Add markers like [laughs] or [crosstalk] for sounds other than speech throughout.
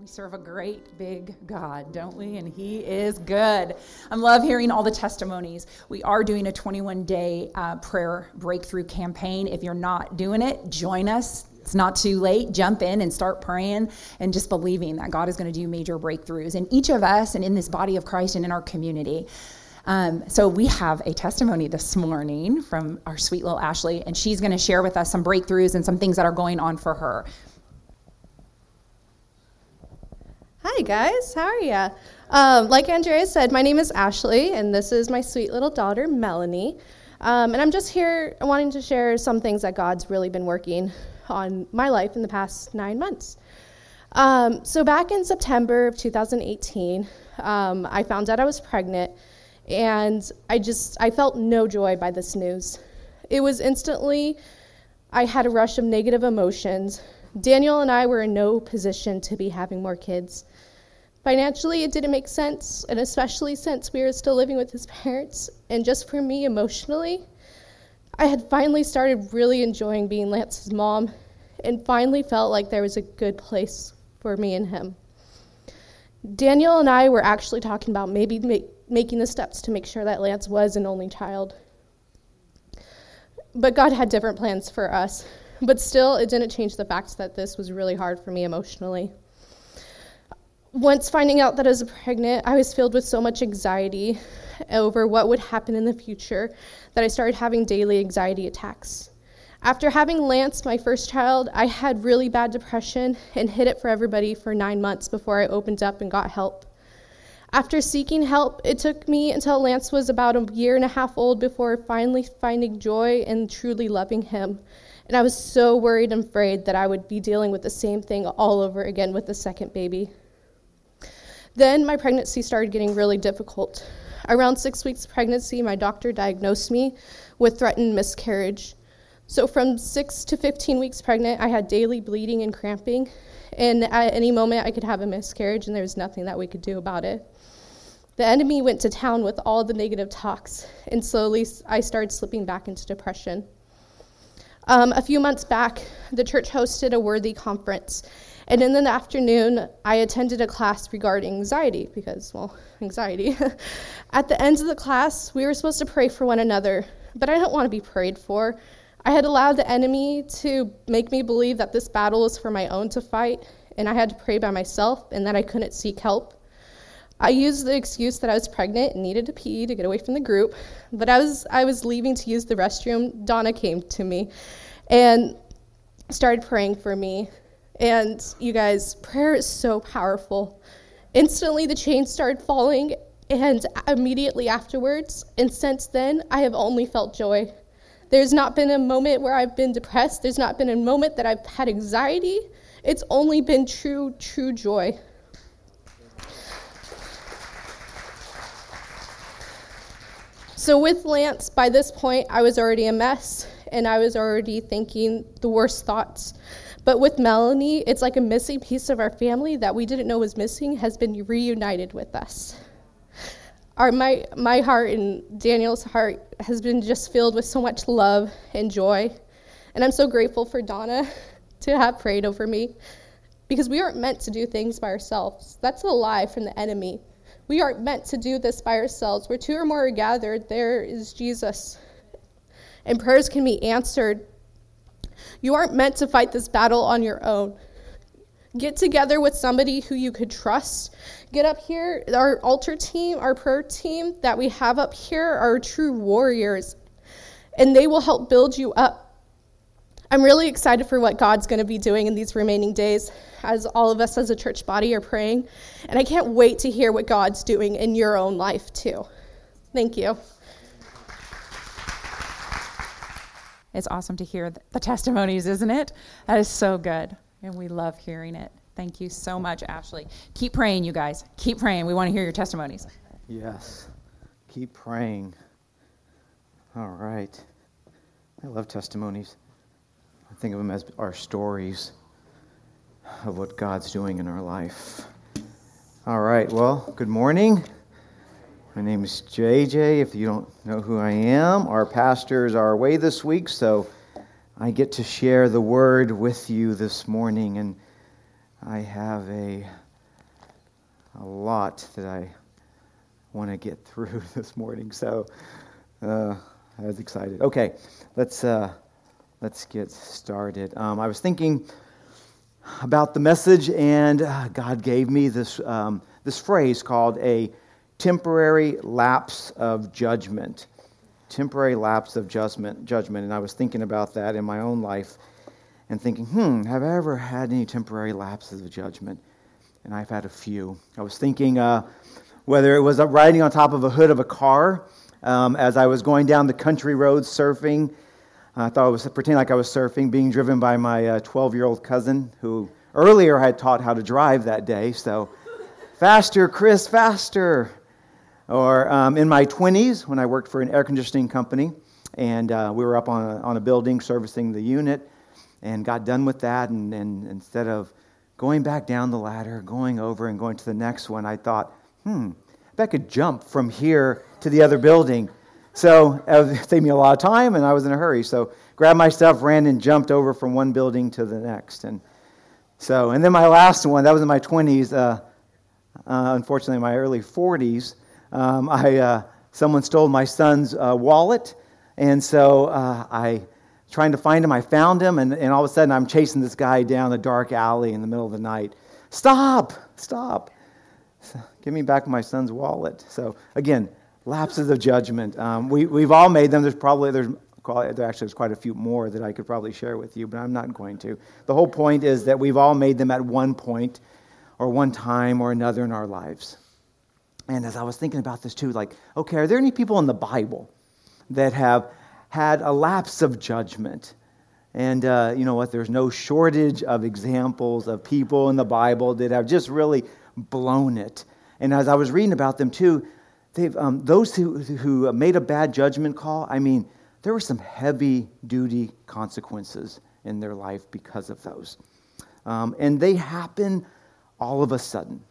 We serve a great big God, don't we? And He is good. I love hearing all the testimonies. We are doing a 21 day uh, prayer breakthrough campaign. If you're not doing it, join us. It's not too late. Jump in and start praying and just believing that God is going to do major breakthroughs in each of us and in this body of Christ and in our community. Um, so we have a testimony this morning from our sweet little Ashlee, and she's going to share with us some breakthroughs and some things that are going on for her. Hi, guys. How are you? Um, like Andrea said, my name is Ashlee, and this is my sweet little daughter, Melanie. Um, and I'm just here wanting to share some things that God's really been working on my life in the past nine months. Um, so, back in September of 2018, um, I found out I was pregnant, and I just I felt no joy by this news. It was instantly, I had a rush of negative emotions. Daniel and I were in no position to be having more kids. Financially, it didn't make sense, and especially since we were still living with his parents. And just for me, emotionally, I had finally started really enjoying being Lance's mom and finally felt like there was a good place for me and him. Daniel and I were actually talking about maybe make, making the steps to make sure that Lance was an only child. But God had different plans for us. But still, it didn't change the fact that this was really hard for me emotionally once finding out that I was pregnant, I was filled with so much anxiety over what would happen in the future that I started having daily anxiety attacks. After having Lance, my first child, I had really bad depression and hid it for everybody for nine months before I opened up and got help. After seeking help, it took me until Lance was about a year and a half old before finally finding joy and truly loving him. And I was so worried and afraid that I would be dealing with the same thing all over again with the second baby. Then my pregnancy started getting really difficult. Around six weeks pregnancy, my doctor diagnosed me with threatened miscarriage. So from six to 15 weeks pregnant, I had daily bleeding and cramping. And at any moment, I could have a miscarriage, and there was nothing that we could do about it. The enemy went to town with all the negative talks, and slowly I started slipping back into depression. Um, a few months back, the church hosted a worthy conference, and in the afternoon, I attended a class regarding anxiety because, well, [laughs] anxiety. [laughs] At the end of the class, we were supposed to pray for one another, but I don't want to be prayed for. I had allowed the enemy to make me believe that this battle was for my own to fight, and I had to pray by myself and that I couldn't seek help. I used the excuse that I was pregnant and needed to pee to get away from the group, but as I was leaving to use the restroom, Donna came to me and started praying for me and you guys, prayer is so powerful. Instantly, the chains started falling, and immediately afterwards, and since then, I have only felt joy. There's not been a moment where I've been depressed. There's not been a moment that I've had anxiety. It's only been true, true joy. So, with Lance, by this point, I was already a mess, and I was already thinking the worst thoughts. But with Melanie, it's like a missing piece of our family that we didn't know was missing has been reunited with us. Our, my, my heart and Daniel's heart has been just filled with so much love and joy. And I'm so grateful for Donna [laughs] to have prayed over me because we aren't meant to do things by ourselves. That's a lie from the enemy. We aren't meant to do this by ourselves. Where two or more are gathered, there is Jesus. And prayers can be answered you aren't meant to fight this battle on your own. Get together with somebody who you could trust. Get up here. Our altar team, our prayer team that we have up here are true warriors, and they will help build you up. I'm really excited for what God's going to be doing in these remaining days as all of us as a church body are praying. And I can't wait to hear what God's doing in your own life, too. Thank you. It's awesome to hear the testimonies, isn't it? That is so good. And we love hearing it. Thank you so much, Ashlee. Keep praying, you guys. Keep praying. We want to hear your testimonies. Yes. Keep praying. All right. I love testimonies. Think of them as our stories of what God's doing in our life. All right. Well, good morning. My name is JJ. If you don't know who I am, our pastors are away this week, so I get to share the word with you this morning. And I have a a lot that I want to get [laughs] through this morning. So uh, I was excited. Okay, let's uh, let's get started. Um, I was thinking about the message, and uh, God gave me this um, this phrase called a temporary lapse of judgment. Temporary lapse of judgment, judgment, and I was thinking about that in my own life, and thinking, hmm, have I ever had any temporary lapses of judgment? And I've had a few. I was thinking uh, whether it was riding on top of a hood of a car um, as I was going down the country roads surfing. I thought I was pretending like I was surfing, being driven by my 12 uh, year old cousin who earlier had taught how to drive that day. So, faster, Chris, faster. Or um, in my 20s, when I worked for an air conditioning company, and uh, we were up on a, on a building servicing the unit, and got done with that. And, and instead of going back down the ladder, going over, and going to the next one, I thought, hmm, if I could jump from here to the other building. So [laughs] it saved me a lot of time, and I was in a hurry. So grabbed my stuff, ran, and jumped over from one building to the next. And so, and then my last one, that was in my 20s. Uh, uh, unfortunately, my early 40s, um, I uh, someone stole my son's uh, wallet, and so uh, I trying to find him. I found him, and, and all of a sudden, I'm chasing this guy down a dark alley in the middle of the night. Stop! Stop! Give me back my son's wallet. So again, lapses of judgment. Um, we, we've all made them. There's probably, there's, there actually there's quite a few more that I could probably share with you, but I'm not going to. The whole point is that we've all made them at one point or one time or another in our lives. And as I was thinking about this too, like, okay, are there any people in the Bible that have had a lapse of judgment? And uh, you know what? There's no shortage of examples of people in the Bible that have just really blown it. And as I was reading about them too, they've, um, those who, who made a bad judgment call, I mean, there were some heavy duty consequences in their life because of those. Um, and they happen all of a sudden,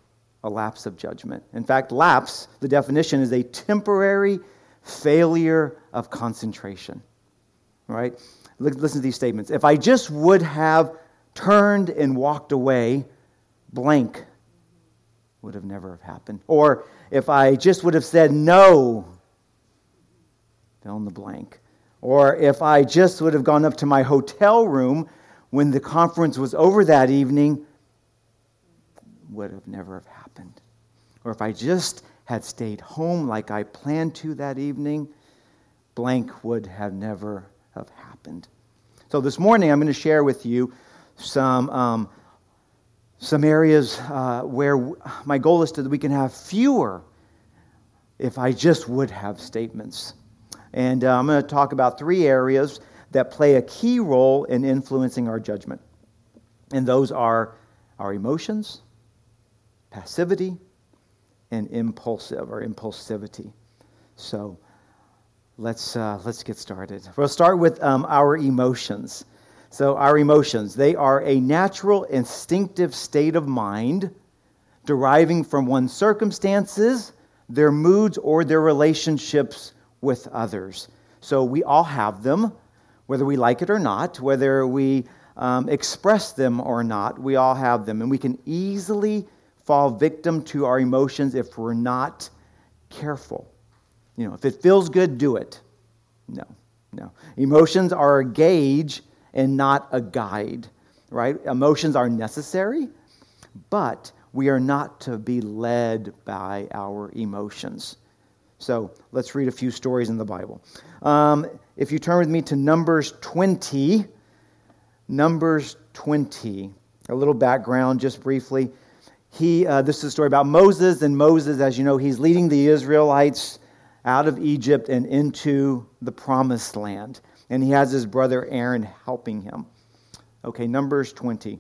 a lapse of judgment. In fact, lapse, the definition is a temporary failure of concentration. Right? Listen to these statements. If I just would have turned and walked away, blank would have never have happened. Or if I just would have said no, fill in the blank. Or if I just would have gone up to my hotel room when the conference was over that evening, would have never have happened. Or if I just had stayed home like I planned to that evening, blank would have never have happened. So this morning I'm going to share with you some um, some areas uh, where my goal is that we can have fewer if I just would have statements. And uh, I'm going to talk about three areas that play a key role in influencing our judgment. And those are our emotions, passivity, and impulsive or impulsivity. So let's, uh, let's get started. We'll start with um, our emotions. So, our emotions, they are a natural, instinctive state of mind deriving from one's circumstances, their moods, or their relationships with others. So, we all have them, whether we like it or not, whether we um, express them or not, we all have them. And we can easily fall victim to our emotions if we're not careful. You know, if it feels good, do it. No, no. Emotions are a gauge and not a guide, right? Emotions are necessary, but we are not to be led by our emotions. So let's read a few stories in the Bible. Um, if you turn with me to Numbers 20, Numbers 20, a little background just briefly. He, uh, this is a story about Moses, and Moses, as you know, he's leading the Israelites out of Egypt and into the promised land and he has his brother Aaron helping him. Okay, Numbers 20.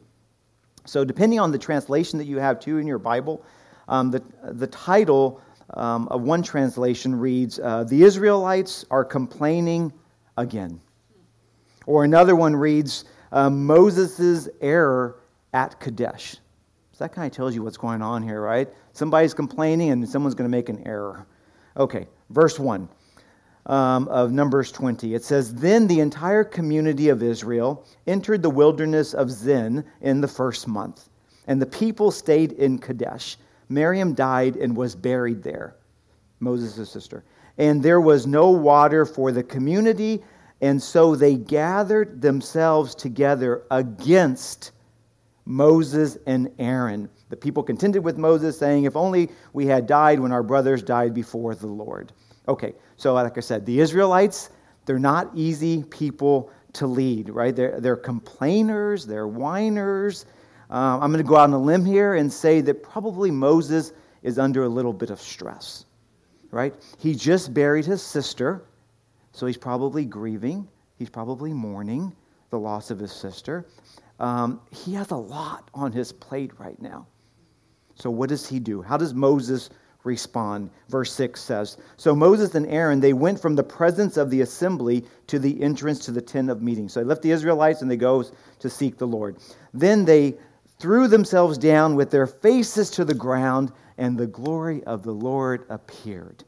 So, depending on the translation that you have too in your Bible, um, the, the title um, of one translation reads, uh, The Israelites are complaining again. Or another one reads, uh, Moses' error at Kadesh. So that kind of tells you what's going on here, right? Somebody's complaining and someone's going to make an error. Okay, verse 1 um, of Numbers 20. It says, Then the entire community of Israel entered the wilderness of Zin in the first month, and the people stayed in Kadesh. Miriam died and was buried there, Moses' sister. And there was no water for the community, and so they gathered themselves together against Moses and Aaron. The people contended with Moses, saying, If only we had died when our brothers died before the Lord. Okay, so like I said, the Israelites, they're not easy people to lead, right? They're, they're complainers, they're whiners. Um, I'm going to go out on a limb here and say that probably Moses is under a little bit of stress, right? He just buried his sister, so he's probably grieving. He's probably mourning the loss of his sister. Um, he has a lot on his plate right now. So, what does he do? How does Moses respond? Verse 6 says So Moses and Aaron, they went from the presence of the assembly to the entrance to the tent of meeting. So they left the Israelites and they go to seek the Lord. Then they threw themselves down with their faces to the ground, and the glory of the Lord appeared.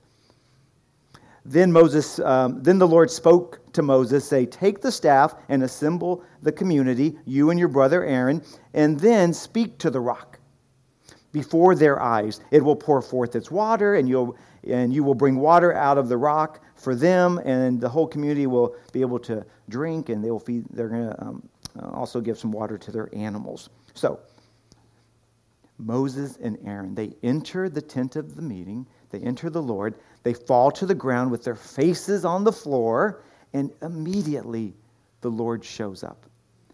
Then Moses, um, then the Lord spoke to Moses, say, Take the staff and assemble the community, you and your brother Aaron, and then speak to the rock before their eyes. It will pour forth its water, and you'll and you will bring water out of the rock for them, and the whole community will be able to drink, and they will feed. They're going to um, also give some water to their animals. So, Moses and Aaron, they enter the tent of the meeting, they enter the Lord, they fall to the ground with their faces on the floor, and immediately the Lord shows up.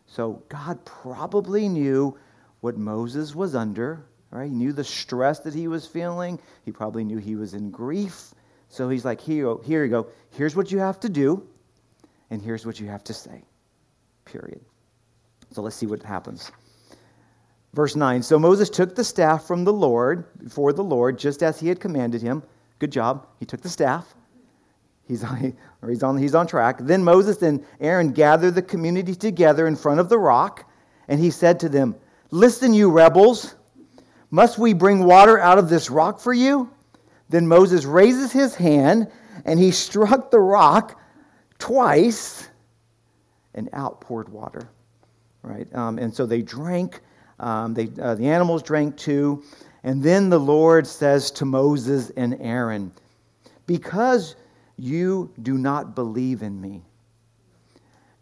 So, God probably knew what Moses was under, right? He knew the stress that he was feeling. He probably knew he was in grief. So he's like, here, here you go. Here's what you have to do, and here's what you have to say. Period. So let's see what happens. Verse 9 So Moses took the staff from the Lord, before the Lord, just as he had commanded him. Good job. He took the staff. He's on, [laughs] he's, on, he's on track. Then Moses and Aaron gathered the community together in front of the rock, and he said to them, Listen, you rebels, must we bring water out of this rock for you? Then Moses raises his hand, and he struck the rock twice, and out poured water. Right? Um, and so they drank um, they, uh, the animals drank too. And then the Lord says to Moses and Aaron, Because you do not believe in me,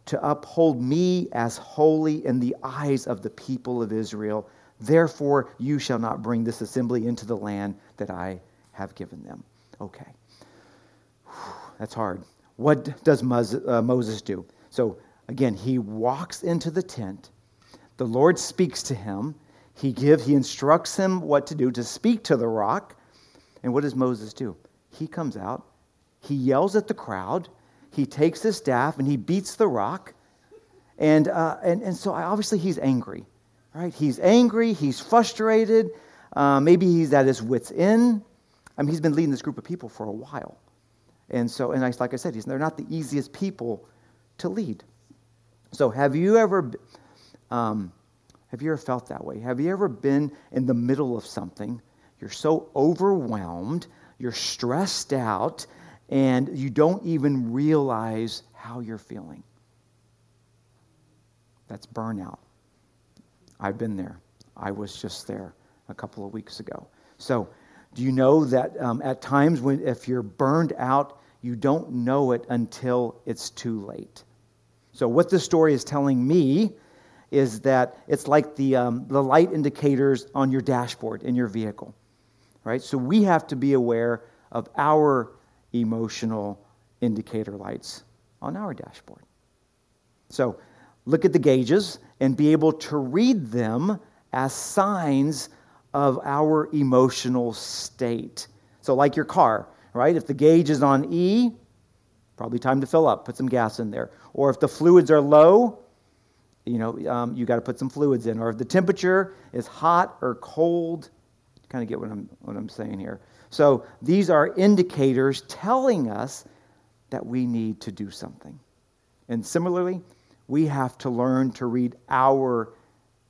to uphold me as holy in the eyes of the people of Israel, therefore you shall not bring this assembly into the land that I have given them. Okay. That's hard. What does uh, Moses do? So, again, he walks into the tent the Lord speaks to him. He give, he instructs him what to do to speak to the rock. And what does Moses do? He comes out, he yells at the crowd, he takes his staff and he beats the rock. And, uh, and, and so obviously he's angry, right? He's angry, he's frustrated, uh, maybe he's at his wits' end. I mean, he's been leading this group of people for a while. And so, and I, like I said, they're not the easiest people to lead. So, have you ever um, have you ever felt that way? Have you ever been in the middle of something? You're so overwhelmed, you're stressed out, and you don't even realize how you're feeling. That's burnout. I've been there. I was just there a couple of weeks ago. So, do you know that um, at times when if you're burned out, you don't know it until it's too late? So, what this story is telling me is that it's like the, um, the light indicators on your dashboard in your vehicle, right? So we have to be aware of our emotional indicator lights on our dashboard. So look at the gauges and be able to read them as signs of our emotional state. So, like your car, right? If the gauge is on E, probably time to fill up, put some gas in there. Or if the fluids are low, you know, um, you got to put some fluids in. Or if the temperature is hot or cold, kind of get what I'm, what I'm saying here. So these are indicators telling us that we need to do something. And similarly, we have to learn to read our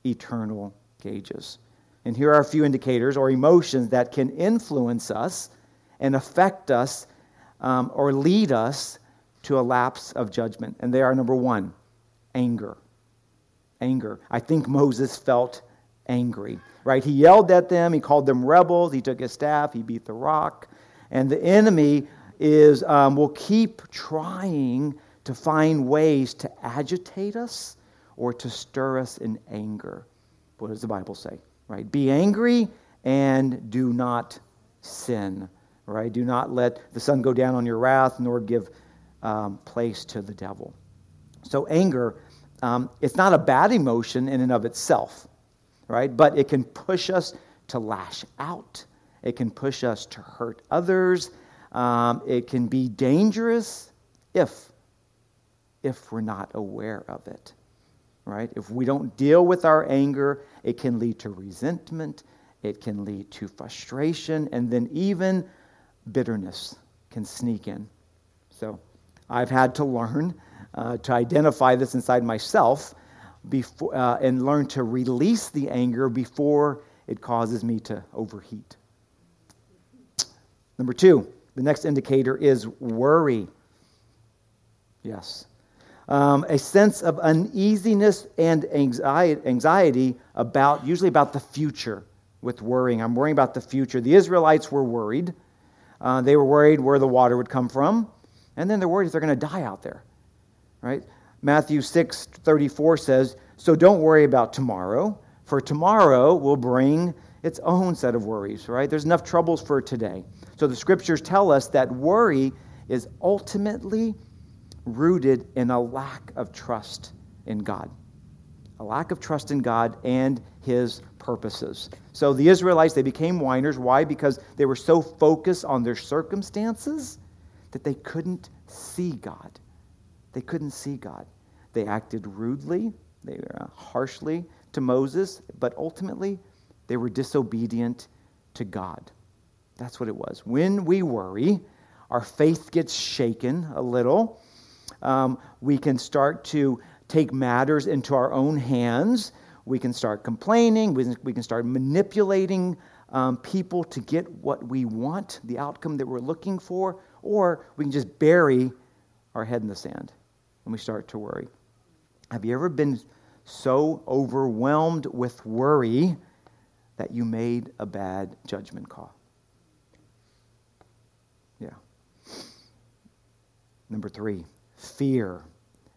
eternal gauges. And here are a few indicators or emotions that can influence us and affect us um, or lead us to a lapse of judgment. And they are number one, anger anger. I think Moses felt angry, right? He yelled at them, he called them rebels, he took his staff, he beat the rock. And the enemy is um, will keep trying to find ways to agitate us or to stir us in anger. What does the Bible say? Right? Be angry and do not sin. Right? Do not let the sun go down on your wrath, nor give um, place to the devil. So anger, um, it's not a bad emotion in and of itself, right? But it can push us to lash out. It can push us to hurt others. Um, it can be dangerous if if we're not aware of it right? If we don't deal with our anger, it can lead to resentment, it can lead to frustration, and then even bitterness can sneak in. So I've had to learn uh, to identify this inside myself before, uh, and learn to release the anger before it causes me to overheat. Number two, the next indicator is worry. Yes, um, a sense of uneasiness and anxiety about, usually about the future with worrying. I'm worrying about the future. The Israelites were worried. Uh, they were worried where the water would come from, and then they're worried if they're going to die out there, right? Matthew 6 34 says, So don't worry about tomorrow, for tomorrow will bring its own set of worries, right? There's enough troubles for today. So the scriptures tell us that worry is ultimately rooted in a lack of trust in God. A lack of trust in God and his purposes. So the Israelites, they became whiners. Why? Because they were so focused on their circumstances that they couldn't see God. They couldn't see God. They acted rudely, they were uh, harshly to Moses, but ultimately they were disobedient to God. That's what it was. When we worry, our faith gets shaken a little um, we can start to take matters into our own hands. We can start complaining. We can, start manipulating um, people to get what we want, the outcome that we're looking for, or we can just bury our head in the sand and we start to worry. Have you ever been so overwhelmed with worry that you made a bad judgment call? Yeah. Number three, fear.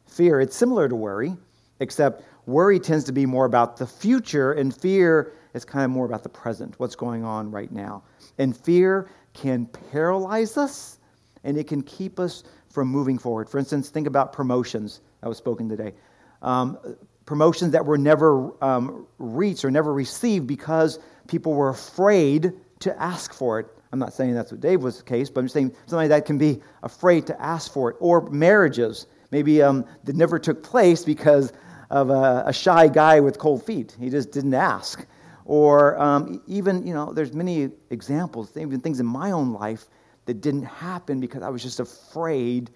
Fear, it's similar to worry, except worry tends to be more about the future, and fear is kind of more about the present, what's going on right now. And fear can paralyze us, and it can keep us from moving forward. For instance, think about promotions that was spoken today. Um, promotions that were never um, reached or never received because people were afraid to ask for it I'm not saying that's what Dave was the case, but I'm saying somebody that can be afraid to ask for it. Or marriages, maybe um, that never took place because of a, a, shy guy with cold feet. He just didn't ask. Or um, even, you know, there's many examples, even things in my own life that didn't happen because I was just afraid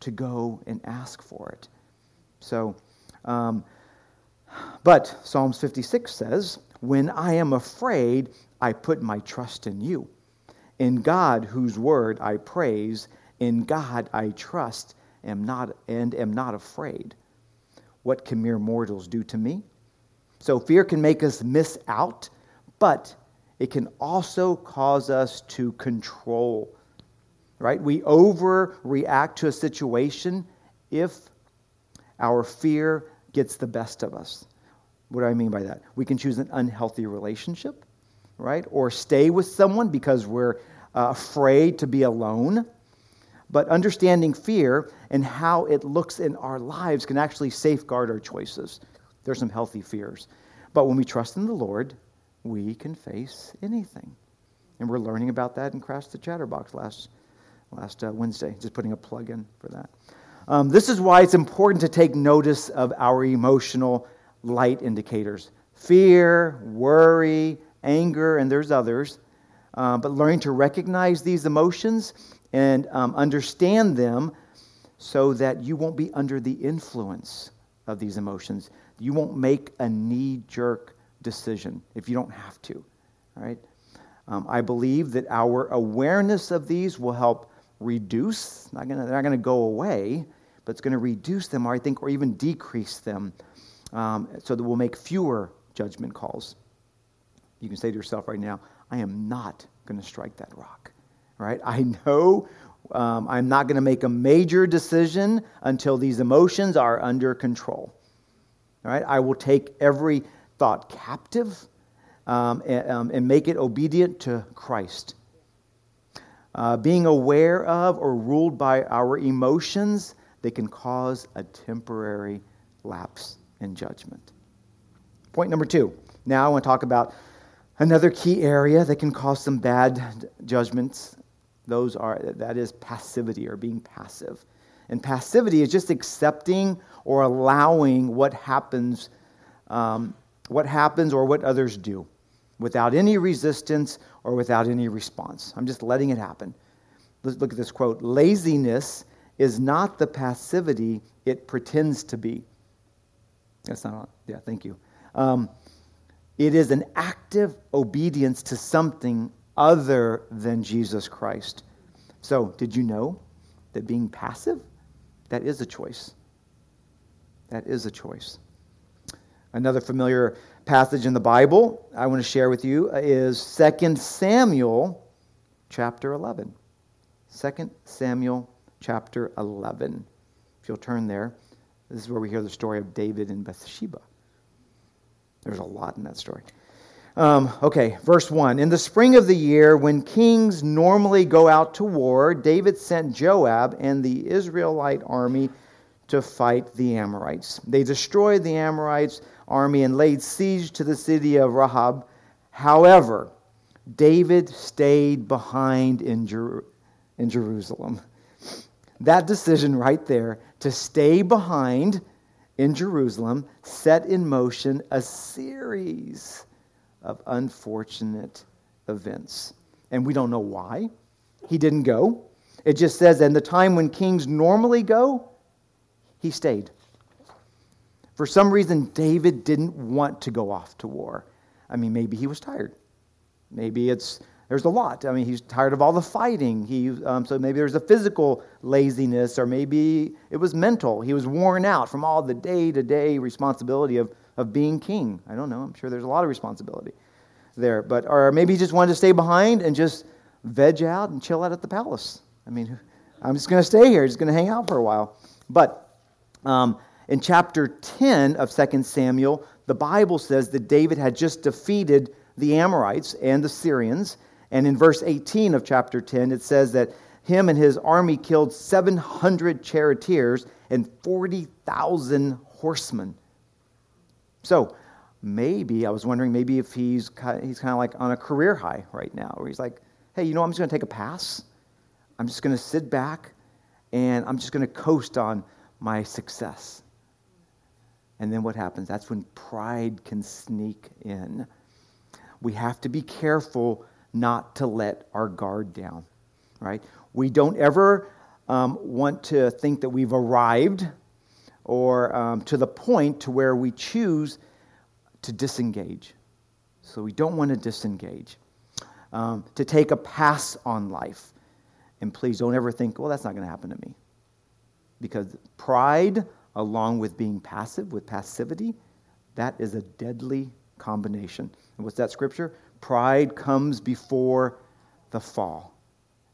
to go and ask for it. So, um, but Psalms 56 says, When I am afraid, I put my trust in you. In God, whose word I praise, in God I trust, am not and am not afraid. What can mere mortals do to me? So fear can make us miss out, but it can also cause us to control. Right? We overreact to a situation if our fear gets the best of us. What do I mean by that? We can choose an unhealthy relationship, right? Or stay with someone because we're uh, afraid to be alone. But understanding fear and how it looks in our lives can actually safeguard our choices. There's some healthy fears. But when we trust in the Lord, we can face anything. And we're learning about that in Crash the Chatterbox last, last uh, Wednesday, just putting a plug in for that. Um, this is why it's important to take notice of our emotional light indicators fear, worry, anger, and there's others uh, but learning to recognize these emotions and um, understand them so that you won't be under the influence of these emotions. You won't make a knee jerk decision if you don't have to. All right? Um, I believe that our awareness of these will help reduce, not gonna, they're not going to go away, but it's going to reduce them, or I think, or even decrease them, um, so that we'll make fewer judgment calls. you can say to yourself right now, I am not going to strike that rock. Right? I know um, I'm not going to make a major decision until these emotions are under control. right? I will take every thought captive um, and, um, and, make it obedient to Christ. Uh, being aware of or ruled by our emotions, they can cause a temporary lapse in judgment. Point number two. Now I want to talk about another key area that can cause some bad judgments. Those are that is passivity or being passive. And passivity is just accepting or allowing what happens, um, what happens or what others do, without any resistance or without any response. I'm just letting it happen. Let's look at this quote: "Laziness is not the passivity it pretends to be." That's not. Yeah, thank you. Um, it is an active obedience to something other than Jesus Christ. So, did you know that being passive, that is a choice? That is a choice. Another familiar passage in the Bible I want to share with you is 2 Samuel chapter 11. 2 Samuel chapter 11. If you'll turn there, this is where we hear the story of David and Bathsheba. There's a lot in that story. Um, okay, verse 1. In the spring of the year, when kings normally go out to war, David sent Joab and the Israelite army to fight the Amorites. They destroyed the Amorites' army and laid siege to the city of Rahab. However, David stayed behind in, Jer- in Jerusalem. That decision right there to stay behind in Jerusalem set in motion a series of unfortunate events. And we don't know why he didn't go. It just says, in the time when kings normally go, he stayed. For some reason, David didn't want to go off to war. I mean, maybe he was tired. Maybe it's there's a lot. I mean, he's tired of all the fighting. He, um, so maybe there's a physical laziness, or maybe it was mental. He was worn out from all the day to day responsibility of, of being king. I don't know. I'm sure there's a lot of responsibility there. But, or maybe he just wanted to stay behind and just veg out and chill out at the palace. I mean, [laughs] I'm just going to stay here, just going to hang out for a while. But um, in chapter 10 of 2 Samuel, the Bible says that David had just defeated the Amorites and the Syrians and in verse 18 of chapter 10, it says that him and his army killed 700 charioteers and 40,000 horsemen. So maybe, I was wondering, maybe if he's, he's kind of like on a career high right now, where he's like, hey, you know, I'm just going to take a pass. I'm just going to sit back and I'm just going to coast on my success. And then what happens? That's when pride can sneak in. We have to be careful not to let our guard down, right? We don't ever um, want to think that we've arrived or um, to the point to where we choose to disengage. So we don't want to disengage, um, to take a pass on life. And please don't ever think, well, that's not going to happen to me. Because pride, along with being passive, with passivity, that is a deadly combination. And what's that scripture? Pride comes before the fall.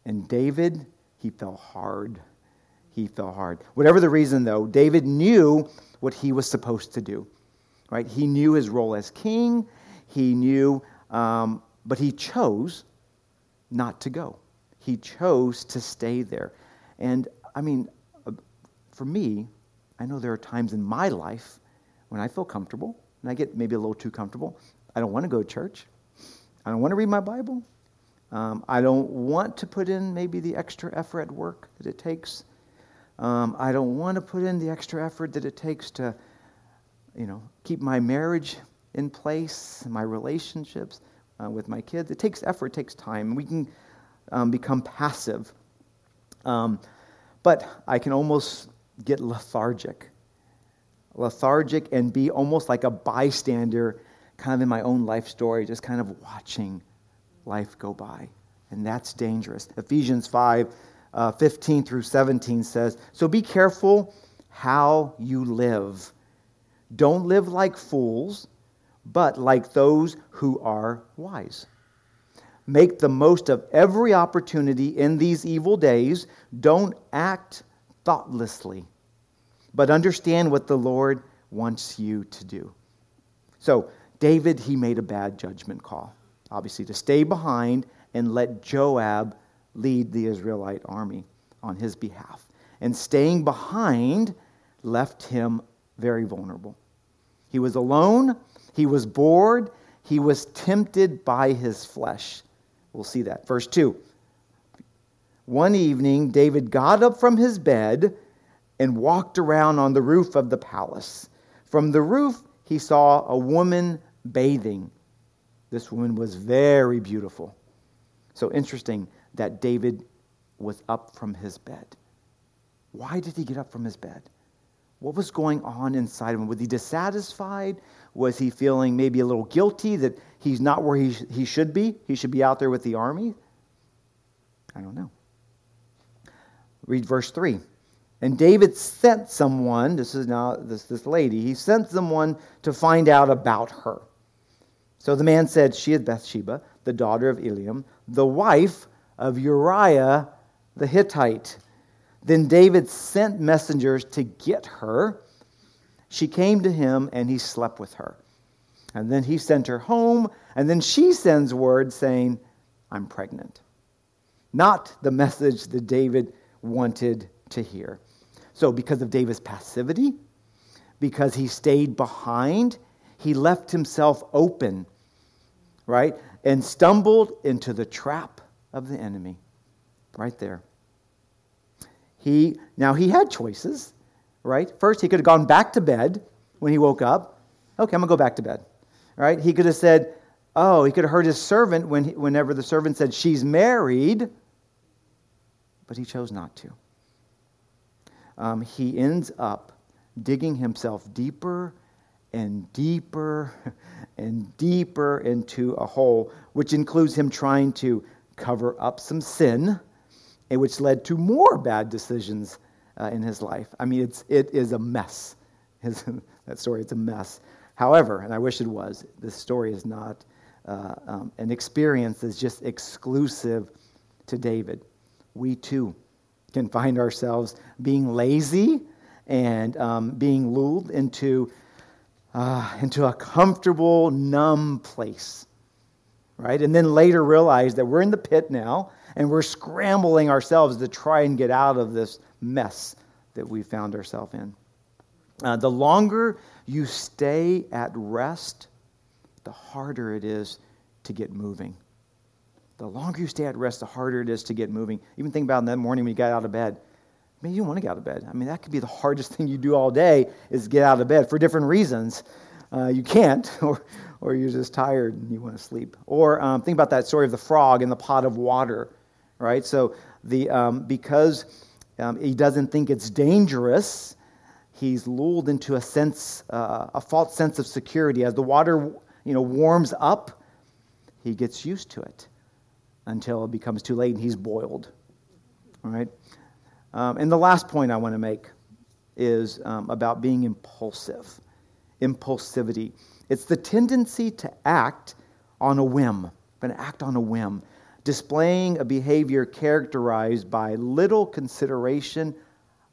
And David, he fell hard. He fell hard. Whatever the reason, though, David knew what he was supposed to do. Right? He knew his role as king. He knew, um, but he chose not to go. He chose to stay there. And I mean, uh, for me, I know there are times in my life when I feel comfortable, and I get maybe a little too comfortable. I don't want to go to church. I don't want to read my Bible. Um, I don't want to put in maybe the extra effort at work that it takes. Um, I don't want to put in the extra effort that it takes to, you know, keep my marriage in place, my relationships uh, with my kids. It takes effort, it takes time. We can um, become passive. Um, but I can almost get lethargic. Lethargic and be almost like a bystander kind of in my own life story, just kind of watching life go by. And that's dangerous. Ephesians 5 uh, 15 through 17 says, So be careful how you live. Don't live like fools, but like those who are wise. Make the most of every opportunity in these evil days. Don't act thoughtlessly, but understand what the Lord wants you to do. So, David, he made a bad judgment call, obviously, to stay behind and let Joab lead the Israelite army on his behalf. And staying behind left him very vulnerable. He was alone, he was bored, he was tempted by his flesh. We'll see that. Verse 2. One evening, David got up from his bed and walked around on the roof of the palace. From the roof, he saw a woman bathing. This woman was very beautiful. So interesting that David was up from his bed. Why did he get up from his bed? What was going on inside of him? Was he dissatisfied? Was he feeling maybe a little guilty that he's not where he, he should be? He should be out there with the army? I don't know. Read verse 3. And David sent someone, this is now this, this lady, he sent someone to find out about her. So the man said, She is Bathsheba, the daughter of Eliam, the wife of Uriah the Hittite. Then David sent messengers to get her. She came to him, and he slept with her. And then he sent her home, and then she sends word saying, I'm pregnant. Not the message that David wanted to hear. So, because of David's passivity, because he stayed behind, he left himself open, right? And stumbled into the trap of the enemy. Right there. He now he had choices, right? First, he could have gone back to bed when he woke up. Okay, I'm gonna go back to bed. Right? He could have said, "Oh," he could have heard his servant when he, whenever the servant said she's married, but he chose not to. Um, he ends up digging himself deeper and deeper [laughs] and deeper into a hole, which includes him trying to cover up some sin and which led to more bad decisions uh, in his life. I mean, it's, it is a mess. [laughs] His, that story, it's a mess. However, and I wish it was, this story is not uh, um, an experience that's just exclusive to David. We too can find ourselves being lazy and um, being lulled into, uh, into a comfortable, numb place. Right? And then later realize that we're in the pit now and we're scrambling ourselves to try and get out of this mess that we found ourselves in. Uh, the longer you stay at rest, the harder it is to get moving. The longer you stay at rest, the harder it is to get moving. Even think about in that morning when you got out of bed. Mean, you don't want to get out of bed. I mean, that could be the hardest [laughs] thing you do all day is get out of bed for different reasons. Uh, you can't, [laughs] or, or you're just tired and you want to sleep. Or um, think about that story of the frog in the pot of water right? So the, um, because um, he doesn't think it's dangerous, he's lulled into a sense, uh, a false sense of security. As the water, you know, warms up, he gets used to it until it becomes too late and he's boiled. All right? Um, and the last point I want to make is um, about being impulsive. Impulsivity. It's the tendency to act on a whim, but act on a whim displaying a behavior characterized by little consideration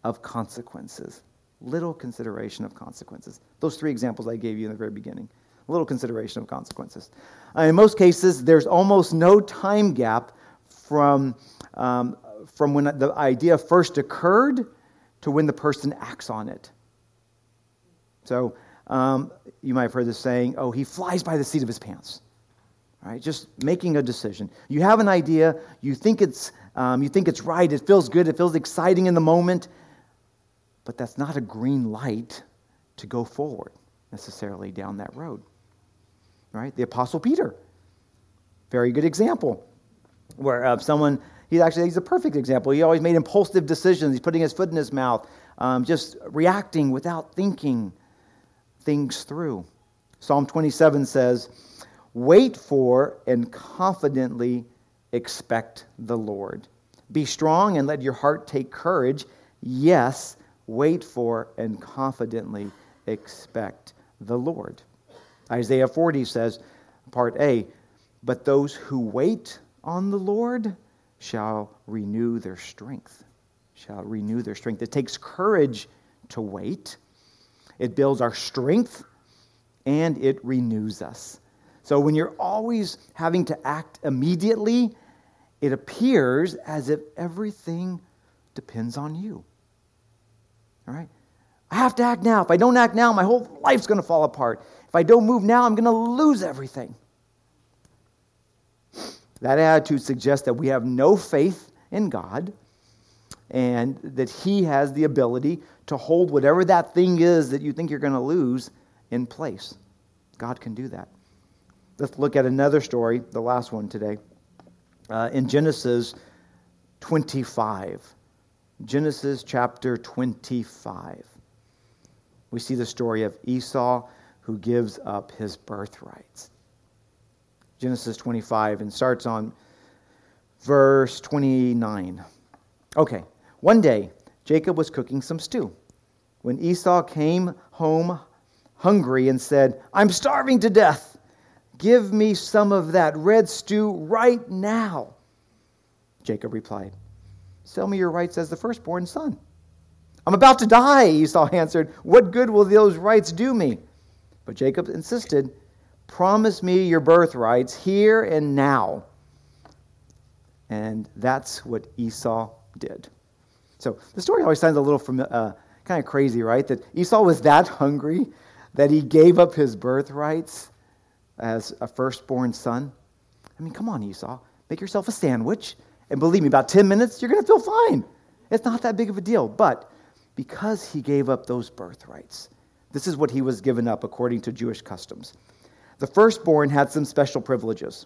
of consequences. Little consideration of consequences. Those three examples I gave you in the very beginning. A little consideration of consequences. Uh, in most cases, there's almost no time gap from, um, from when the idea first occurred to when the person acts on it. So um, you might have heard this saying, oh, he flies by the seat of his pants. Right? Just making a decision. You have an idea, you think it's, um, you think it's right, it feels good, it feels exciting in the moment, but that's not a green light to go forward necessarily down that road. Right? The Apostle Peter, very good example, where uh, someone, he's actually he's a perfect example. He always made impulsive decisions. He's putting his foot in his mouth, um, just reacting without thinking things through. Psalm 27 says, Wait for and confidently expect the Lord. Be strong and let your heart take courage. Yes, wait for and confidently expect the Lord. Isaiah 40 says, part A, but those who wait on the Lord shall renew their strength. Shall renew their strength. It takes courage to wait, it builds our strength, and it renews us. So when you're always having to act immediately, it appears as if everything depends on you. All right? I have to act now. If I don't act now, my whole life's going to fall apart. If I don't move now, I'm going to lose everything. That attitude suggests that we have no faith in God and that He has the ability to hold whatever that thing is that you think you're going to lose in place. God can do that. Let's look at another story, the last one today. Uh, in Genesis 25. Genesis chapter 25. We see the story of Esau who gives up his birthrights. Genesis 25 and starts on verse 29. Okay, one day Jacob was cooking some stew. When Esau came home hungry and said, I'm starving to death, give me some of that red stew right now. Jacob replied, Sell me your rights as the firstborn son. I'm about to die, Esau answered. What good will those rights do me? But Jacob insisted, Promise me your birthrights here and now. And that's what Esau did. So the story always sounds a little uh, kind of crazy, right? That Esau was that hungry that he gave up his birthrights as a firstborn son. I mean, come on, Esau. Make yourself a sandwich. And believe me, about 10 minutes, you're going to feel fine. It's not that big of a deal. But because he gave up those birthrights, this is what he was given up according to Jewish customs. The firstborn had some special privileges,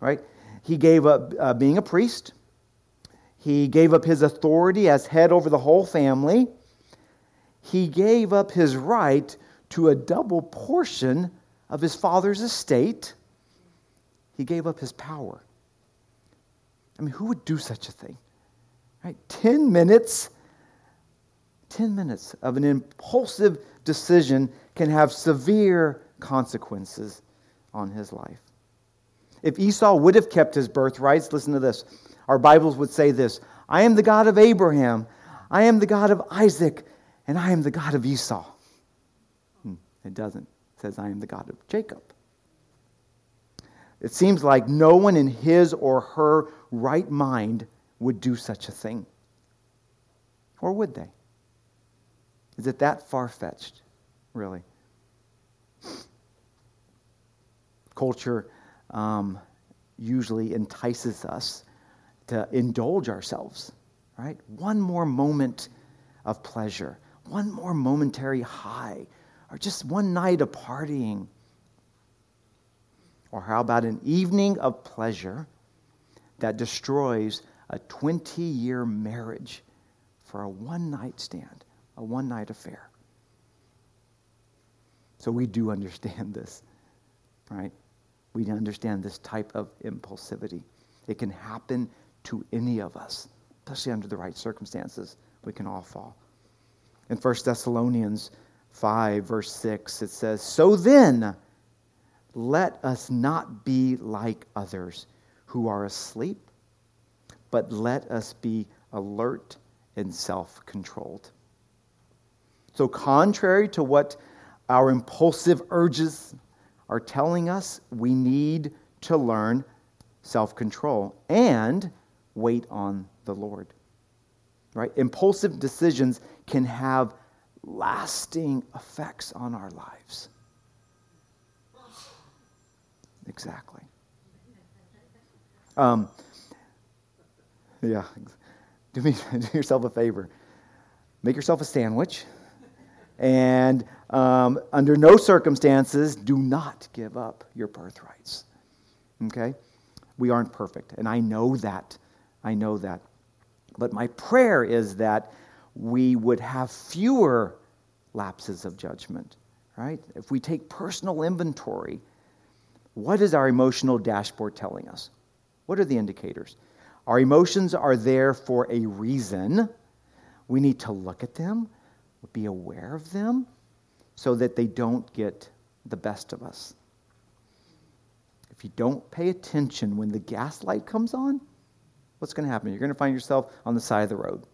right? He gave up uh, being a priest, he gave up his authority as head over the whole family, he gave up his right to a double portion of his father's estate, he gave up his power. I mean, who would do such a thing? Right? 10 minutes 10 minutes of an impulsive decision can have severe consequences on his life. If Esau would have kept his birthrights, listen to this. Our Bibles would say this I am the God of Abraham, I am the God of Isaac, and I am the God of Esau. Hmm, it doesn't. It says, I am the God of Jacob. It seems like no one in his or her right mind would do such a thing. Or would they? Is it that far fetched, really? Culture um, usually entices us to indulge ourselves, right? One more moment of pleasure, one more momentary high, or just one night of partying. Or how about an evening of pleasure that destroys a 20 year marriage for a one night stand? A one night affair. So we do understand this, right? We understand this type of impulsivity. It can happen to any of us, especially under the right circumstances. We can all fall. In 1 Thessalonians 5, verse 6, it says, So then, let us not be like others who are asleep, but let us be alert and self controlled. So, contrary to what our impulsive urges are telling us, we need to learn self control and wait on the Lord. Right? Impulsive decisions can have lasting effects on our lives. Exactly. Um, yeah. [laughs] Do, me, [laughs] do yourself a favor. Make yourself a sandwich and um, under no circumstances, do not give up your birthrights. Okay? We aren't perfect, and I know that. I know that. But my prayer is that we would have fewer lapses of judgment, right? If we take personal inventory, what is our emotional dashboard telling us? What are the indicators? Our emotions are there for a reason. We need to look at them be aware of them so that they don't get the best of us. if you don't pay attention when the gas light comes on, what's going to happen? You're going to find yourself on the side of the road.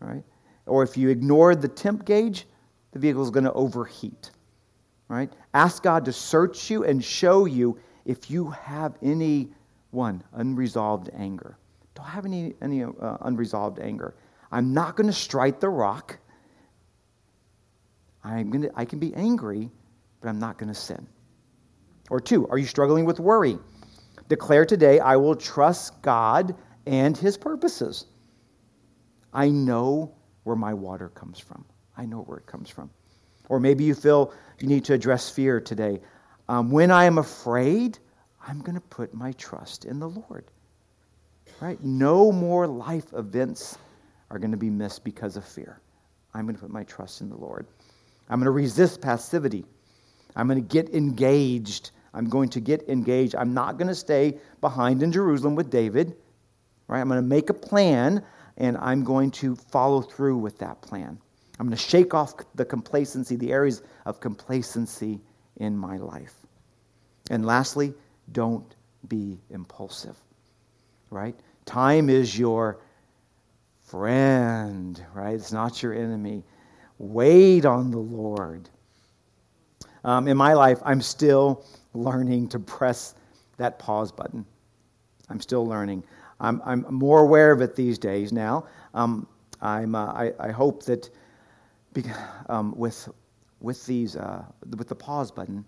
Right? Or if you ignore the temp gauge, the vehicle is going to overheat. Right? Ask God to search you and show you if you have any one unresolved anger. Don't have any any uh, unresolved anger. I'm not going to strike the rock. I'm to I can be angry, but I'm not going to sin. Or two, are you struggling with worry? Declare today, I will trust God and his purposes. I know where my water comes from. I know where it comes from. Or maybe you feel you need to address fear today. Um, when I am afraid, I'm going to put my trust in the Lord. Right? No more life events are going to be missed because of fear. I'm going to put my trust in the Lord. I'm going to resist passivity. I'm going to get engaged. I'm going to get engaged. I'm not going to stay behind in Jerusalem with David. Right? I'm going to make a plan and I'm going to follow through with that plan. I'm going to shake off the complacency, the areas of complacency in my life. And lastly, don't be impulsive. Right? Time is your friend, right? It's not your enemy. Wait on the Lord. Um, in my life, I'm still learning to press that pause button. I'm still learning. I'm, I'm more aware of it these days now. Um, I'm, uh, I, I, hope that um, with, with, these, uh, with the pause button,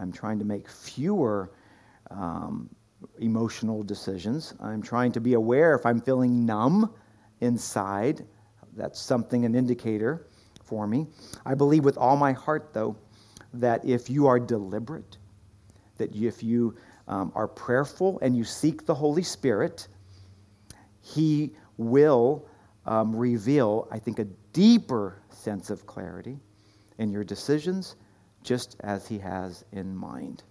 I'm trying to make fewer um, emotional decisions. I'm trying to be aware if I'm feeling numb inside. That's something, an indicator for me. I believe with all my heart, though, that if you are deliberate, that if you um, are prayerful and you seek the Holy Spirit, He will um, reveal, I think, a deeper sense of clarity in your decisions, just as He has in mind.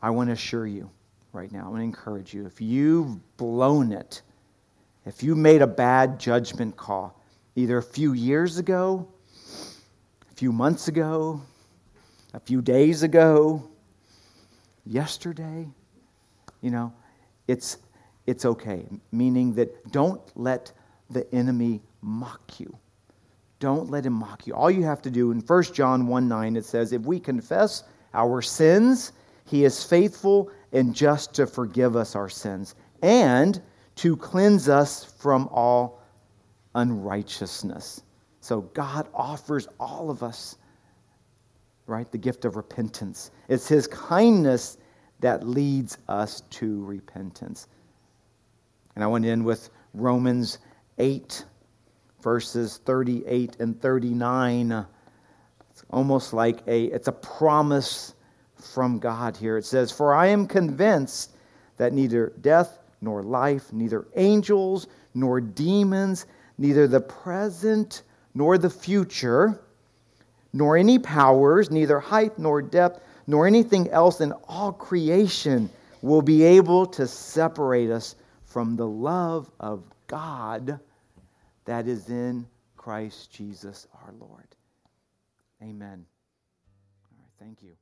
I want to assure you right now, I want to encourage you if you've blown it, if you made a bad judgment call, either a few years ago, a few months ago, a few days ago, yesterday, you know, it's, it's okay. Meaning that don't let the enemy mock you. Don't let him mock you. All you have to do in 1 John 1 9, it says, If we confess our sins, he is faithful and just to forgive us our sins and to cleanse us from all unrighteousness. So God offers all of us, right, the gift of repentance. It's His kindness that leads us to repentance. And I want to end with Romans 8, verses 38 and 39. It's almost like a, it's a promise from God here. It says, For I am convinced that neither death nor life, neither angels nor demons, neither the present nor the future, nor any powers, neither height nor depth, nor anything else in all creation will be able to separate us from the love of God that is in Christ Jesus our Lord. Amen. All right, thank you.